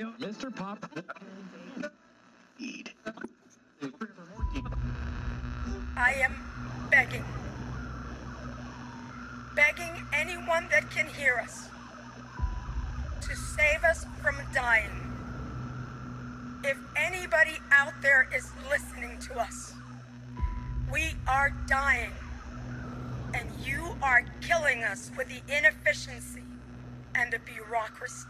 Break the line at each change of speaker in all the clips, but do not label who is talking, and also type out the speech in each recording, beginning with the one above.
Mr. Pop.
I am begging, begging anyone that can hear us to save us from dying. If anybody out there is listening to us, we are dying. And you are killing us with the inefficiency and the bureaucracy.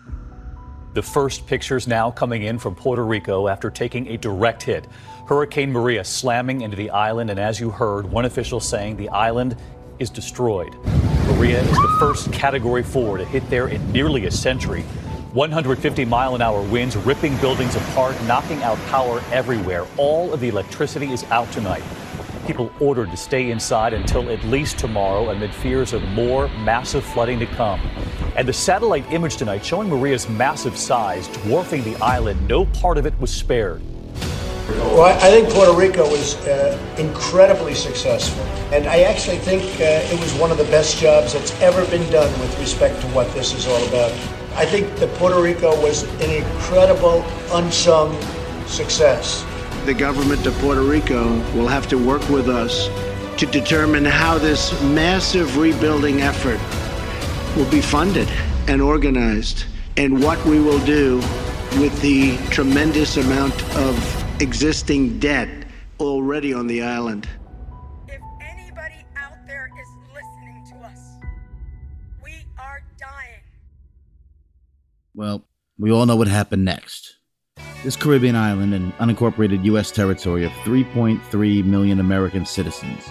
The first pictures now coming in from Puerto Rico after taking a direct hit. Hurricane Maria slamming into the island, and as you heard, one official saying the island is destroyed. Maria is the first Category 4 to hit there in nearly a century. 150 mile an hour winds ripping buildings apart, knocking out power everywhere. All of the electricity is out tonight. People ordered to stay inside until at least tomorrow amid fears of more massive flooding to come. And the satellite image tonight showing Maria's massive size dwarfing the island, no part of it was spared.
Well, I think Puerto Rico was uh, incredibly successful. And I actually think uh, it was one of the best jobs that's ever been done with respect to what this is all about. I think that Puerto Rico was an incredible, unsung success.
The government of Puerto Rico will have to work with us to determine how this massive rebuilding effort will be funded and organized, and what we will do with the tremendous amount of existing debt already on the island.
If anybody out there is listening to us, we are dying.
Well, we all know what happened next. This Caribbean island and unincorporated U.S. territory of 3.3 million American citizens,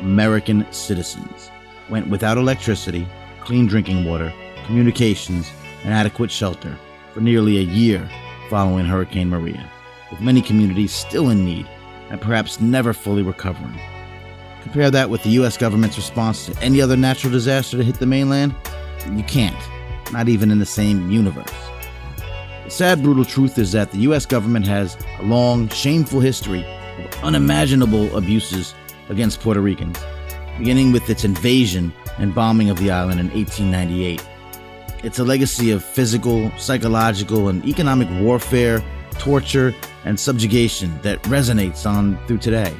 American citizens, went without electricity, clean drinking water, communications, and adequate shelter for nearly a year following Hurricane Maria, with many communities still in need and perhaps never fully recovering. Compare that with the U.S. government's response to any other natural disaster to hit the mainland? You can't, not even in the same universe. The sad, brutal truth is that the U.S. government has a long, shameful history of unimaginable abuses against Puerto Ricans, beginning with its invasion and bombing of the island in 1898. It's a legacy of physical, psychological, and economic warfare, torture, and subjugation that resonates on through today.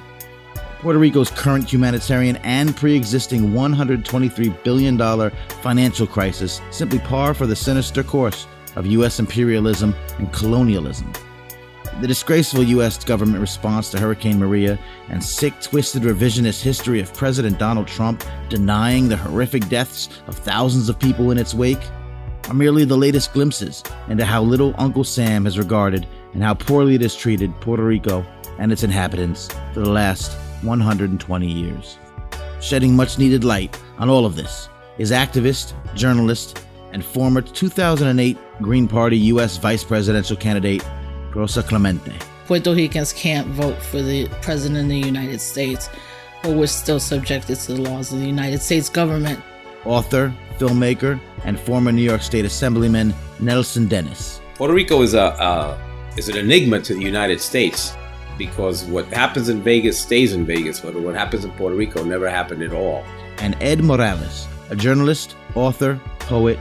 Puerto Rico's current humanitarian and pre existing $123 billion financial crisis simply par for the sinister course of U.S. imperialism and colonialism. The disgraceful U.S. government response to Hurricane Maria and sick, twisted, revisionist history of President Donald Trump denying the horrific deaths of thousands of people in its wake are merely the latest glimpses into how little Uncle Sam has regarded and how poorly it has treated Puerto Rico and its inhabitants for the last 120 years. Shedding much needed light on all of this is activist, journalist, and former 2008 Green Party U.S. vice presidential candidate Rosa Clemente.
Puerto Ricans can't vote for the President of the United States, but we're still subjected to the laws of the United States government.
Author, filmmaker, and former New York State Assemblyman Nelson Denis.
Puerto Rico is a uh, is an enigma to the United States because what happens in Vegas stays in Vegas, but what happens in Puerto Rico never happened at all.
And Ed Morales, a journalist, author, poet,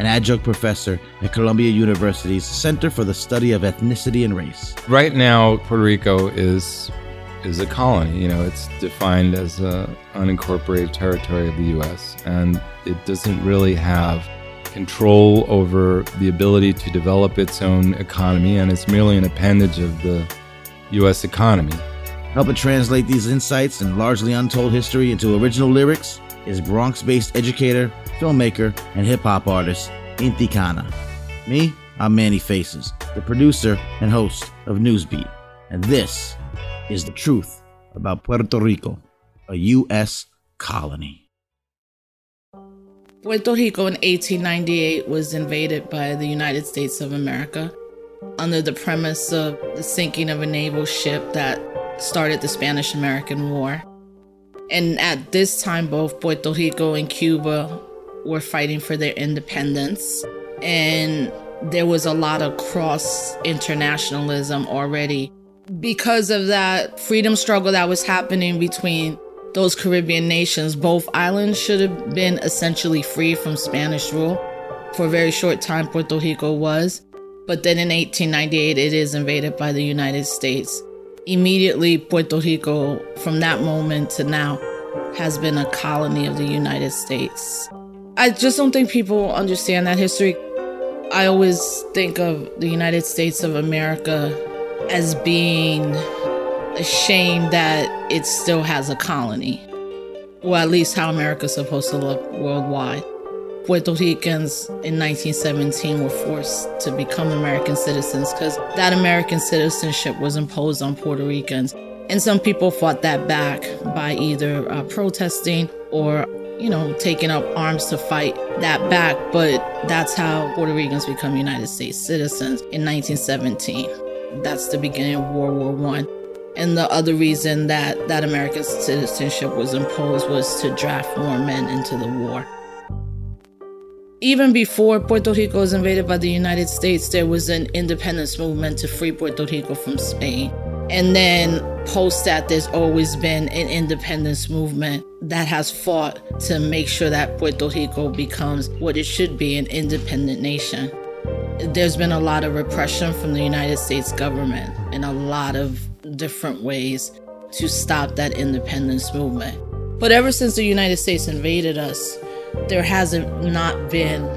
and adjunct professor at Columbia University's Center for the Study of Ethnicity and Race.
Right now, Puerto Rico is is a colony. You know, it's defined as a unincorporated territory of the U.S. and it doesn't really have control over the ability to develop its own economy, and it's merely an appendage of the U.S. economy.
Helping translate these insights and largely untold history into original lyrics is Bronx based educator, filmmaker, and hip hop artist Inti Kana. Me, I'm Manny Faces, the producer and host of Newsbeat, and this is the truth about Puerto Rico, a U.S. colony.
Puerto Rico in 1898 was invaded by the United States of America under the premise of the sinking of a naval ship that started the Spanish American War. And at this time, both Puerto Rico and Cuba were fighting for their independence. And there was a lot of cross internationalism already. Because of that freedom struggle that was happening between those Caribbean nations, both islands should have been essentially free from Spanish rule. For a very short time, Puerto Rico was. But then in 1898, it is invaded by the United States. Immediately, Puerto Rico, from that moment to now, has been a colony of the United States. I just don't think people understand that history. I always think of the United States of America as being ashamed that it still has a colony, or at least how America's supposed to look worldwide. Puerto Ricans in 1917 were forced to become American citizens because that American citizenship was imposed on Puerto Ricans. And some people fought that back by either uh, protesting or, you know, taking up arms to fight that back. But that's how Puerto Ricans become United States citizens in 1917. That's the beginning of World War One. And the other reason that that American citizenship was imposed was to draft more men into the war. Even before Puerto Rico was invaded by the United States, there was an independence movement to free Puerto Rico from Spain. And then post that, there's always been an independence movement that has fought to make sure that Puerto Rico becomes what it should be an independent nation. There's been a lot of repression from the United States government in a lot of different ways to stop that independence movement. But ever since the United States invaded us, there hasn't not been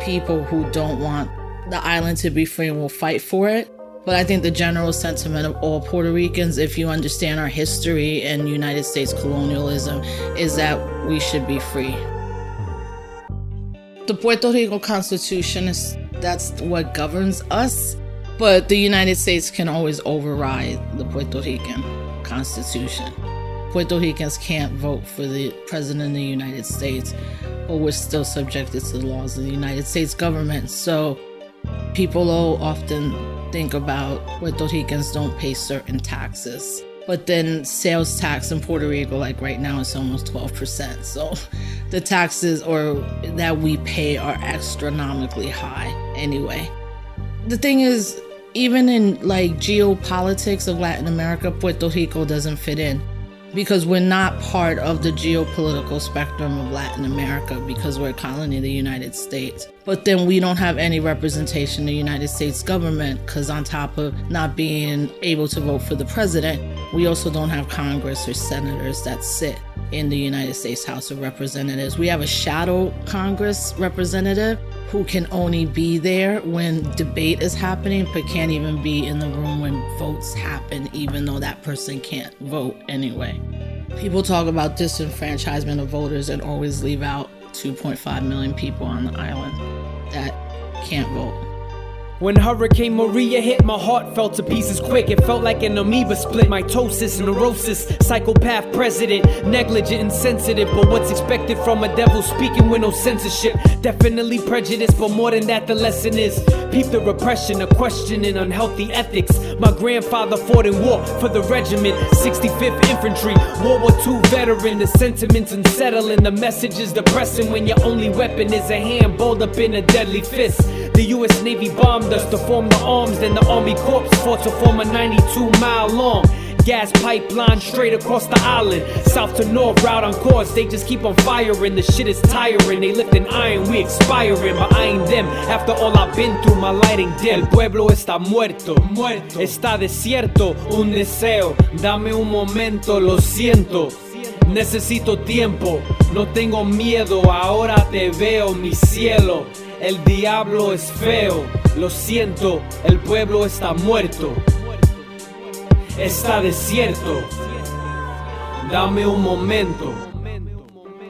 people who don't want the island to be free and will fight for it. But I think the general sentiment of all Puerto Ricans, if you understand our history and United States colonialism, is that we should be free. The Puerto Rico Constitution is that's what governs us, but the United States can always override the Puerto Rican Constitution. Puerto Ricans can't vote for the President of the United States, but we're still subjected to the laws of the United States government. So people often think about Puerto Ricans don't pay certain taxes. But then sales tax in Puerto Rico, like right now, is almost 12%. So the taxes or that we pay are astronomically high anyway. The thing is, even in like geopolitics of Latin America, Puerto Rico doesn't fit in because we're not part of the geopolitical spectrum of Latin America because we're a colony of the United States. But then we don't have any representation in the United States government because, on top of not being able to vote for the president, we also don't have Congress or senators that sit in the United States House of Representatives. We have a shadow Congress representative who can only be there when debate is happening, but can't even be in the room when votes happen, even though that person can't vote anyway. People talk about disenfranchisement of voters and always leave out 2.5 million people on the island that can't vote.
When Hurricane Maria hit, my heart fell to pieces quick. It felt like an amoeba split. Mitosis, neurosis, psychopath president, negligent, insensitive. But what's expected from a devil speaking with no censorship? Definitely prejudice, but more than that, the lesson is peep the repression, a question in unhealthy ethics. My grandfather fought in war for the regiment, 65th Infantry, World War II veteran. The sentiments unsettling, the message is depressing when your only weapon is a hand balled up in a deadly fist. The US Navy bombed us to form the arms, then the Army Corps fought to form a 92 mile long gas pipeline straight across the island. South to north, route on course. They just keep on firing. The shit is tiring. They lifting iron, we expiring. But I ain't them. After all I've been through, my lighting dim. El pueblo está muerto, muerto. Está desierto, un deseo. Dame un momento, lo siento. Necesito tiempo, no tengo miedo, ahora te veo, mi cielo. El diablo es feo, lo siento, el pueblo está muerto. Está desierto. Dame un momento.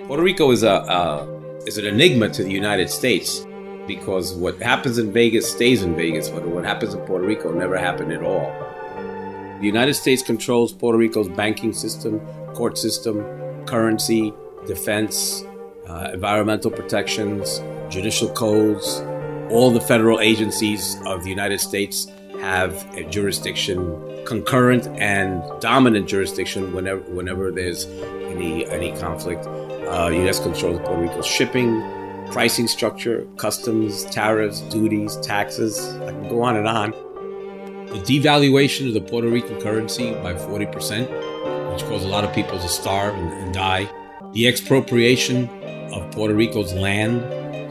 Puerto Rico is a uh, is an enigma to the United States because what happens in Vegas stays in Vegas, but what happens in Puerto Rico never happened at all. The United States controls Puerto Rico's banking system, court system, currency, defense, uh, environmental protections, judicial codes. All the federal agencies of the United States have a jurisdiction, concurrent and dominant jurisdiction whenever whenever there's any any conflict. Uh, U.S. controls Puerto Rico's shipping, pricing structure, customs, tariffs, duties, taxes. I can go on and on. The devaluation of the Puerto Rican currency by 40%, which caused a lot of people to starve and, and die. The expropriation of Puerto Rico's land,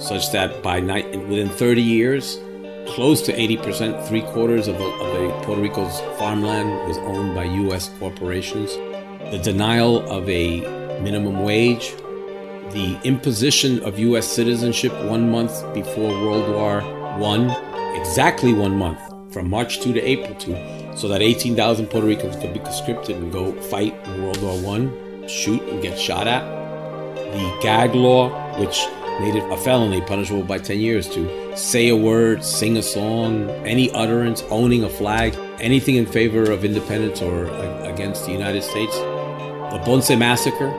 such that by ni- within 30 years, close to 80%, three quarters of, of a Puerto Rico's farmland was owned by U.S. corporations. The denial of a minimum wage, the imposition of U.S. citizenship one month before World War I, exactly one month, from March 2 to April 2, so that 18,000 Puerto Ricans could be conscripted and go fight in World War I, shoot and get shot at. The gag law, which made it a felony punishable by 10 years to say a word, sing a song, any utterance, owning a flag, anything in favor of independence or against the United States. The Ponce Massacre,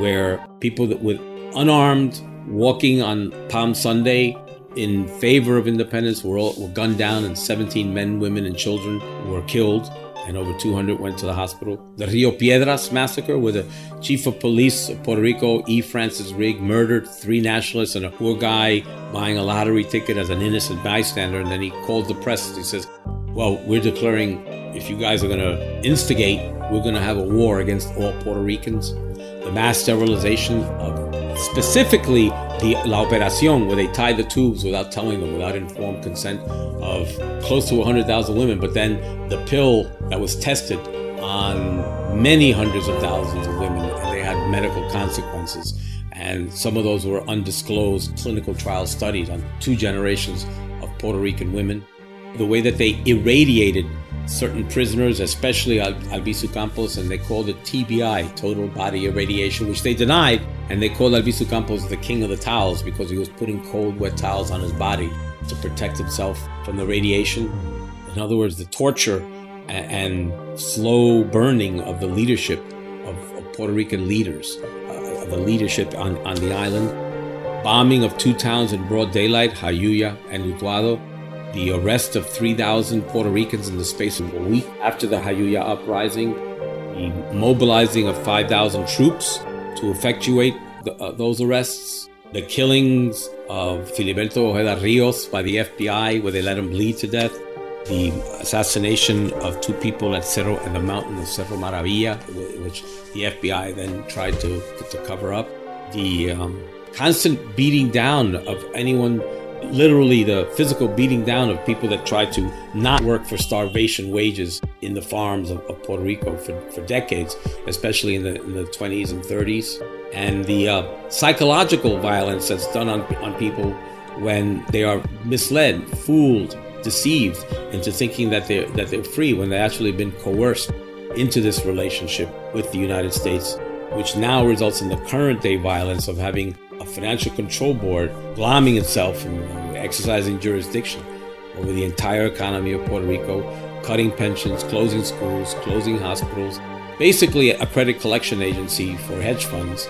where people that with unarmed walking on Palm Sunday in favor of independence were, all, were gunned down and 17 men, women, and children were killed and over 200 went to the hospital. The Rio Piedras massacre, where the chief of police of Puerto Rico, E. Francis Rigg, murdered three nationalists and a poor guy buying a lottery ticket as an innocent bystander. And then he called the press. He says, Well, we're declaring if you guys are going to instigate, we're going to have a war against all Puerto Ricans. The mass sterilization of specifically the La Operacion, where they tied the tubes without telling them, without informed consent of close to 100,000 women. But then the pill that was tested on many hundreds of thousands of women, and they had medical consequences. And some of those were undisclosed clinical trial studies on two generations of Puerto Rican women. The way that they irradiated certain prisoners, especially Al- Albizu Campos, and they called it TBI, total body irradiation, which they denied. And they called Albizu Campos the king of the towels because he was putting cold, wet towels on his body to protect himself from the radiation. In other words, the torture and, slow burning of the leadership of, of Puerto Rican leaders, uh, the leadership on, on the island. Bombing of two towns in broad daylight, Jayuya and Utuado, the arrest of 3,000 Puerto Ricans in the space of a week after the Jayuya uprising, the mobilizing of 5,000 troops to effectuate the, uh, those arrests, the killings of Filiberto Ojeda Rios by the FBI, where they let him bleed to death, the assassination of two people at Cerro and the mountain of Cerro Maravilla, which the FBI then tried to, to cover up, the um, constant beating down of anyone literally the physical beating down of people that tried to not work for starvation wages in the farms of, of Puerto Rico for, for decades, especially in the, in the 20s and 30s. And the uh, psychological violence that's done on, on people when they are misled, fooled, deceived into thinking that they're, that they're free when they've actually been coerced into this relationship with the United States, which now results in the current day violence of having a financial control board glomming itself and exercising jurisdiction over the entire economy of Puerto Rico, cutting pensions, closing schools, closing hospitals, basically a credit collection agency for hedge funds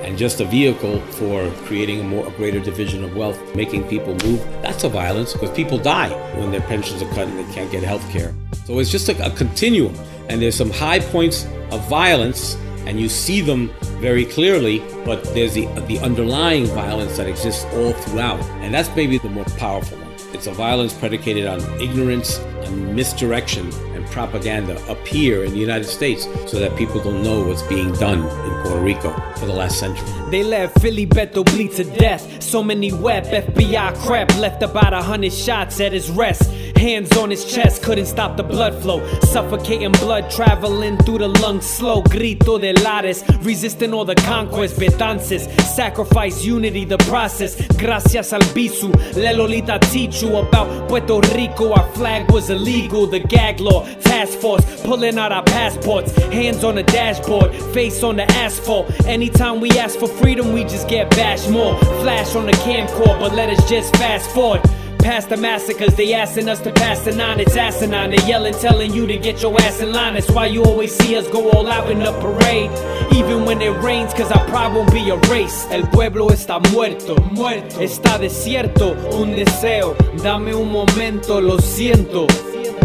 and just a vehicle for creating a more a greater division of wealth, making people move. That's a violence because people die when their pensions are cut and they can't get health care. So it's just a, a continuum. And there's some high points of violence and you see them very clearly, but there's the, the underlying violence that exists all throughout. And that's maybe the more powerful one. It's a violence predicated on ignorance and misdirection and propaganda up here in the United States so that people don't know what's being done in Puerto Rico for the last century.
They let Filiberto bleed to death. So many web FBI crap left about a hundred shots at his rest. Hands on his chest, couldn't stop the blood flow. Suffocating blood traveling through the lungs slow. Grito de lares, resisting all the conquest. Betances, sacrifice unity, the process. Gracias al bisu, La Lolita teach you about Puerto Rico. Our flag was illegal, the gag law. Task force, pulling out our passports. Hands on the dashboard, face on the asphalt. Anytime we ask for freedom, we just get bashed more. Flash on the camcorder, but let us just fast forward. Past the massacres, they asking us to pass the nine, it's asinine. They yelling, telling you to get your ass in line. That's why you always see us go all out in the parade. Even when it rains, cause our pride won't be erased. El pueblo está muerto, muerto. Está desierto, un deseo. Dame un momento, lo siento.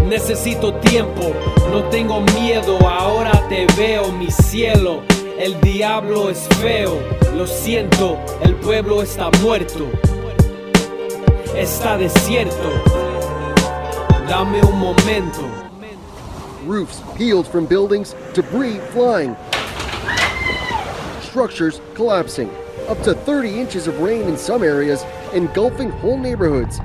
Necesito tiempo, no tengo miedo, ahora te veo, mi cielo. El diablo es feo, lo siento, el pueblo está muerto está desierto. Dame un momento.
Roofs peeled from buildings, debris flying, structures collapsing, up to 30 inches of rain in some areas, engulfing whole neighborhoods.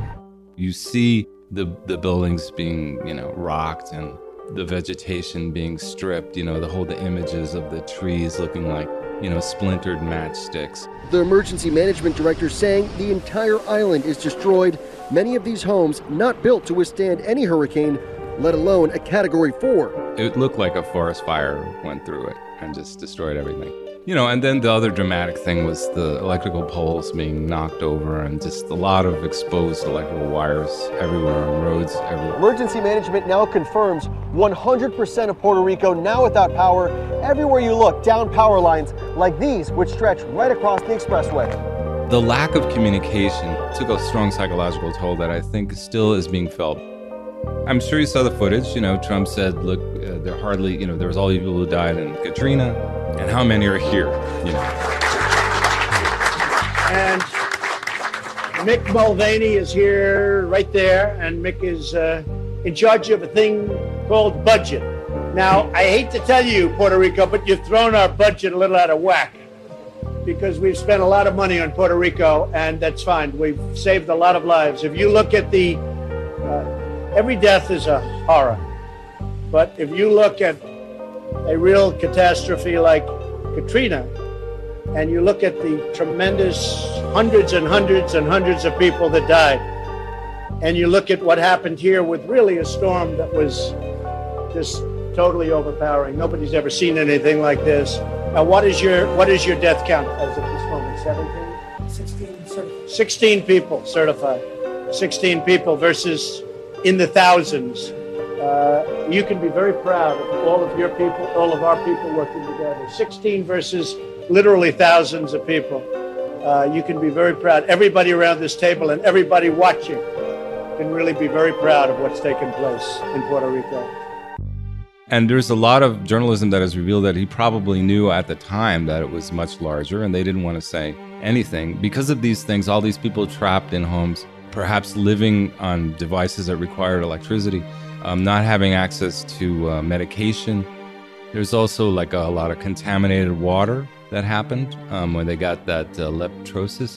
You see the the buildings being you know rocked and the vegetation being stripped. You know, the whole the images of the trees looking like you know splintered matchsticks.
The emergency management director saying the entire island is destroyed. Many of these homes not built to withstand any hurricane, let alone a Category 4.
It looked like a forest fire went through it and just destroyed everything. You know, and then the other dramatic thing was the electrical poles being knocked over and just a lot of exposed electrical wires everywhere on roads everywhere.
Emergency management now confirms 100% of Puerto Rico now without power. Everywhere you look, down power lines like these, which stretch right across the expressway.
The lack of communication took a strong psychological toll that I think still is being felt. I'm sure you saw the footage. You know, Trump said, look, uh, there hardly, you know, there was all these people who died in Katrina, and how many are here, you know.
And Mick Mulvaney is here, right there, and Mick is uh, in charge of a thing called budget. Now, I hate to tell you, Puerto Rico, but you've thrown our budget a little out of whack because we've spent a lot of money on Puerto Rico, and that's fine. We've saved a lot of lives. If you look at the, uh, every death is a horror, but if you look at a real catastrophe like Katrina, and you look at the tremendous hundreds and hundreds and hundreds of people that died, and you look at what happened here with really a storm that was just totally overpowering. Nobody's ever seen anything like this. Now, what is your what is your death count as of this moment? 17? 16 certified. 16 people certified. 16 people versus in the thousands. Uh, you can be very proud of all of your people, all of our people working together. 16 versus literally thousands of people. Uh, you can be very proud. Everybody around this table and everybody watching can really be very proud of what's taken place in Puerto Rico.
And there's a lot of journalism that has revealed that he probably knew at the time that it was much larger and they didn't want to say anything. Because of these things, all these people trapped in homes, perhaps living on devices that required electricity, um, not having access to uh, medication. There's also like a, a, lot of contaminated water that happened um, when they got that uh,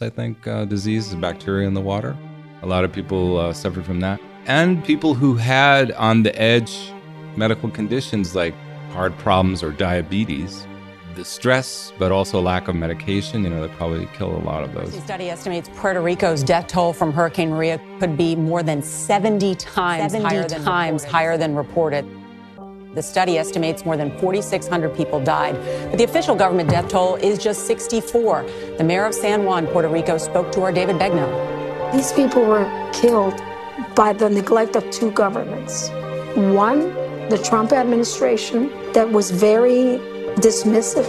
I think, uh, disease, the bacteria in the water. A lot of people uh, suffered from that. And people who had on the edge medical conditions like heart problems or diabetes. The stress, but also lack of medication, you know, that probably kill a lot of those.
The study estimates Puerto Rico's death toll from Hurricane Maria could be more than 70 times, 70 higher, than times higher than reported. The study estimates more than 4,600 people died, but the official government death toll is just 64. The mayor of San Juan, Puerto Rico, spoke to our David Begnaud.
These people were killed by the neglect of two governments. One, the Trump administration, that was very dismissive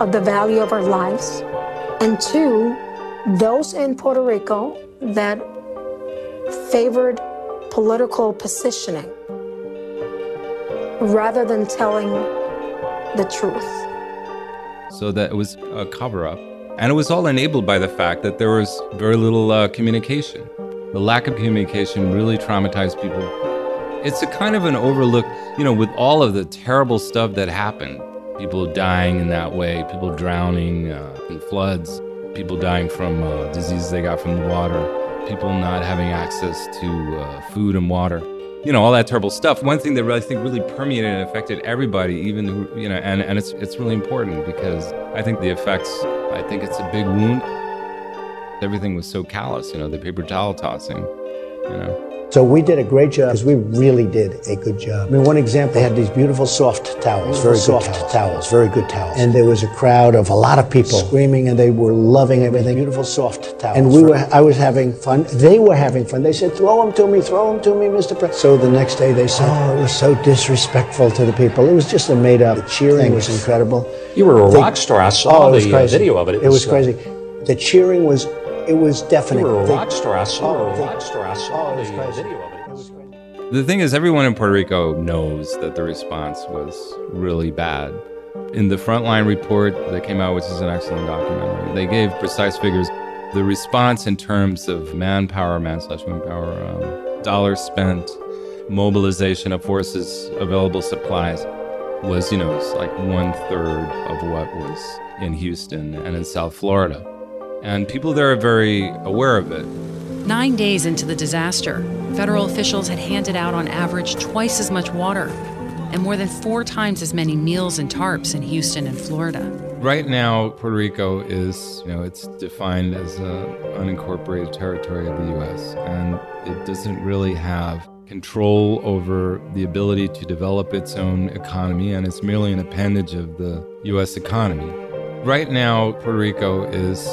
of the value of our lives. And two, those in Puerto Rico that favored political positioning rather than telling the truth.
So that it was a cover up. And it was all enabled by the fact that there was very little uh, communication. The lack of communication really traumatized people. It's a kind of an overlooked, you know, with all of the terrible stuff that happened people dying in that way, people drowning uh, in floods, people dying from uh, diseases they got from the water, people not having access to uh, food and water you know all that terrible stuff. One thing that really, I think really permeated and affected everybody, even who, you know, and and it's it's really important because I think the effects. I think it's a big wound. Everything was so callous, you know, the paper towel tossing, you know.
So we did a great job because we really did a good job. I mean, one example, they had these beautiful soft towels, very soft towels. towels, very good towels. And there was a crowd of a lot of people screaming and they were loving everything. Beautiful soft towels. And we were, I was having fun. They were having fun. They said, throw them to me, throw them to me, Mr. President. So the next day they said, oh, it was so disrespectful to the people. It was just a made up. The cheering thing. was incredible.
You were a they, rock star. I saw oh, the uh, video of it.
It, it was, was uh, crazy. The cheering was it was deafening.
You were a rock star. I saw oh, a rock. I saw oh, the video of it. It was
crazy. The thing is, everyone in Puerto Rico knows that the response was really bad. In the Frontline report that came out, which is an excellent documentary, they gave precise figures. The response in terms of manpower, man slash manpower, um, dollars spent, mobilization of forces, available supplies, was, you know, it's like one third of what was in Houston and in South Florida. And people there are very aware of it.
Nine days into the disaster, federal officials had handed out on average twice as much water and more than four times as many meals and tarps in Houston and Florida.
Right now, Puerto Rico is, you know, it's defined as an unincorporated territory of the U.S., and it doesn't really have control over the ability to develop its own economy, and it's merely an appendage of the U.S. economy. Right now, Puerto Rico is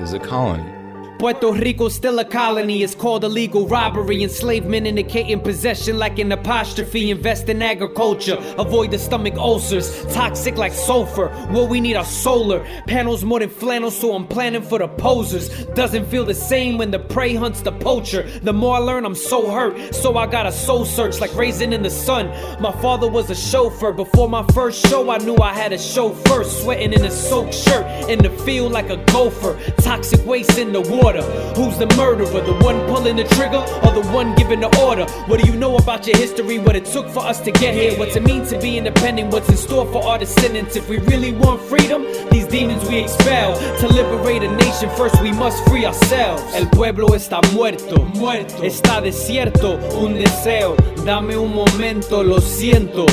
is a colony.
Puerto Rico still a colony. It's called illegal robbery. Enslavement indicating possession like an apostrophe. Invest in agriculture. Avoid the stomach ulcers. Toxic like sulfur. What we need are solar panels more than flannel. So I'm planning for the posers. Doesn't feel the same when the prey hunts the poacher. The more I learn, I'm so hurt. So I got a soul search like raising in the sun. My father was a chauffeur. Before my first show, I knew I had a show first. Sweating in a soaked shirt. In the field like a gopher. Toxic waste in the water. Who's the murderer? The one pulling the trigger or the one giving the order? What do you know about your history? What it took for us to get here? What's it mean to be independent? What's in store for our descendants? If we really want freedom, these demons we expel. To liberate a nation, first we must free ourselves. El pueblo está muerto, muerto. Está desierto, un deseo. Dame un momento, lo siento.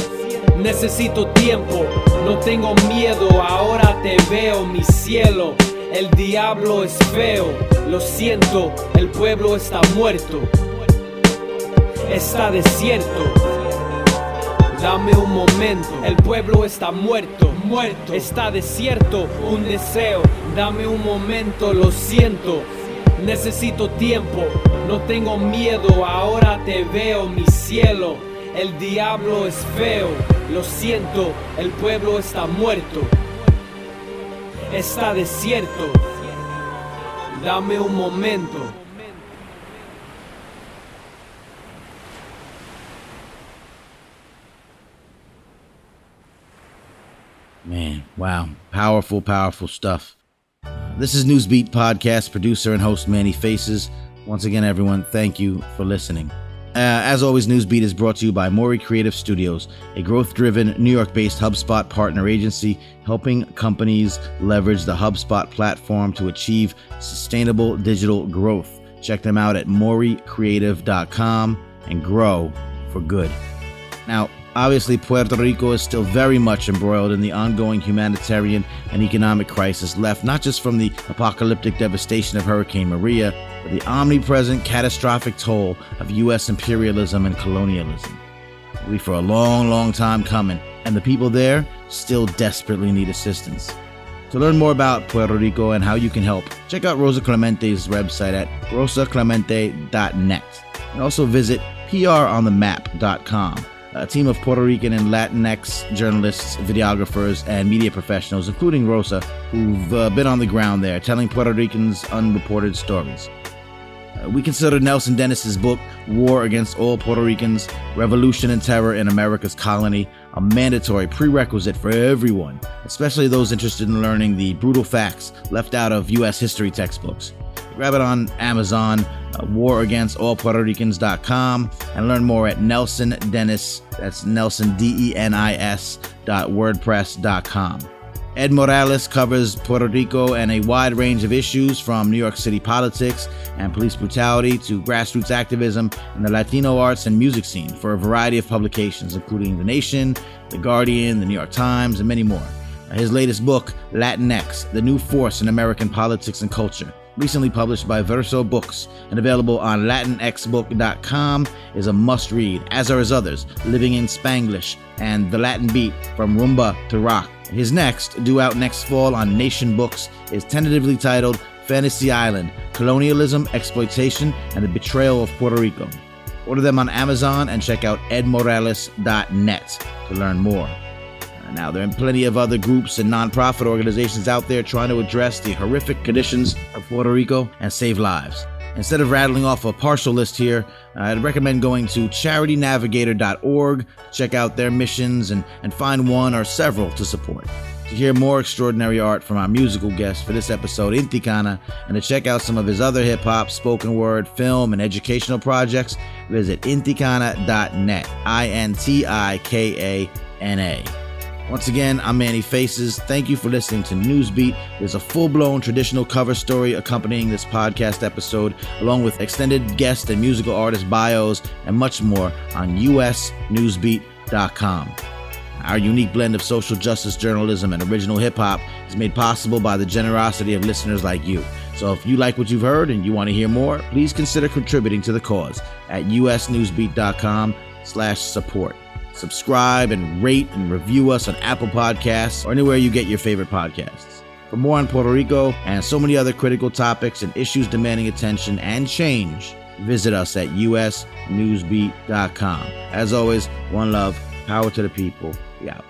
Necesito tiempo, no tengo miedo, ahora te veo, mi cielo. El diablo es feo, lo siento, el pueblo está muerto, está desierto. Dame un momento, el pueblo está muerto, muerto, está desierto, un deseo. Dame un momento, lo siento, necesito tiempo, no tengo miedo, ahora te veo, mi cielo. El diablo es feo, lo siento, el pueblo está muerto. Está desierto. Dame un momento.
Man, wow. Powerful, powerful stuff. This is Newsbeat Podcast, producer and host Manny Faces. Once again, everyone, thank you for listening. Uh, as always, Newsbeat is brought to you by Morey Creative Studios, a growth driven New York based HubSpot partner agency helping companies leverage the HubSpot platform to achieve sustainable digital growth. Check them out at moreycreative.com and grow for good. Now, obviously, Puerto Rico is still very much embroiled in the ongoing humanitarian and economic crisis left not just from the apocalyptic devastation of Hurricane Maria, the omnipresent catastrophic toll of U.S. imperialism and colonialism. It'll be for a long, long time coming, and the people there still desperately need assistance. To learn more about Puerto Rico and how you can help, check out Rosa Clemente's website at rosaclemente.net. And also visit pronthemap.com a team of Puerto Rican and Latinx journalists, videographers, and media professionals, including Rosa, who've uh, been on the ground there telling Puerto Ricans unreported stories. Uh, we consider Nelson Denis's book, War Against All Puerto Ricans Revolution and Terror in America's Colony, a mandatory prerequisite for everyone, especially those interested in learning the brutal facts left out of U.S. history textbooks. Grab it on Amazon, uh, War Against All Puerto Ricans.com, and learn more at Nelson Denis, that's Nelson D E N I S dot WordPress.com. Ed Morales covers Puerto Rico and a wide range of issues from New York City politics and police brutality to grassroots activism in the Latino arts and music scene for a variety of publications, including The Nation, The Guardian, The New York Times, and many more. His latest book, Latinx The New Force in American Politics and Culture, recently published by Verso Books and available on latinxbook.com, is a must read, as are his others, Living in Spanglish and The Latin Beat from Rumba to Rock. His next, due out next fall on Nation Books, is tentatively titled Fantasy Island Colonialism, Exploitation, and the Betrayal of Puerto Rico. Order them on Amazon and check out edmorales.net to learn more. Uh, now, there are plenty of other groups and nonprofit organizations out there trying to address the horrific conditions of Puerto Rico and save lives. Instead of rattling off a partial list here, I'd recommend going to charitynavigator.org, check out their missions, and, and find one or several to support. To hear more extraordinary art from our musical guest for this episode, Intikana, and to check out some of his other hip hop, spoken word, film, and educational projects, visit intikana.net. I N T I K A N A. Once again, I'm Manny Faces. Thank you for listening to Newsbeat. There's a full blown traditional cover story accompanying this podcast episode, along with extended guest and musical artist bios and much more on usnewsbeat.com. Our unique blend of social justice journalism and original hip hop is made possible by the generosity of listeners like you. So if you like what you've heard and you want to hear more, please consider contributing to the cause at usnewsbeat.com slash support. Subscribe and rate and review us on Apple Podcasts or anywhere you get your favorite podcasts. For more on Puerto Rico and so many other critical topics and issues demanding attention and change, visit us at usnewsbeat.com. As always, one love, power to the people. We out.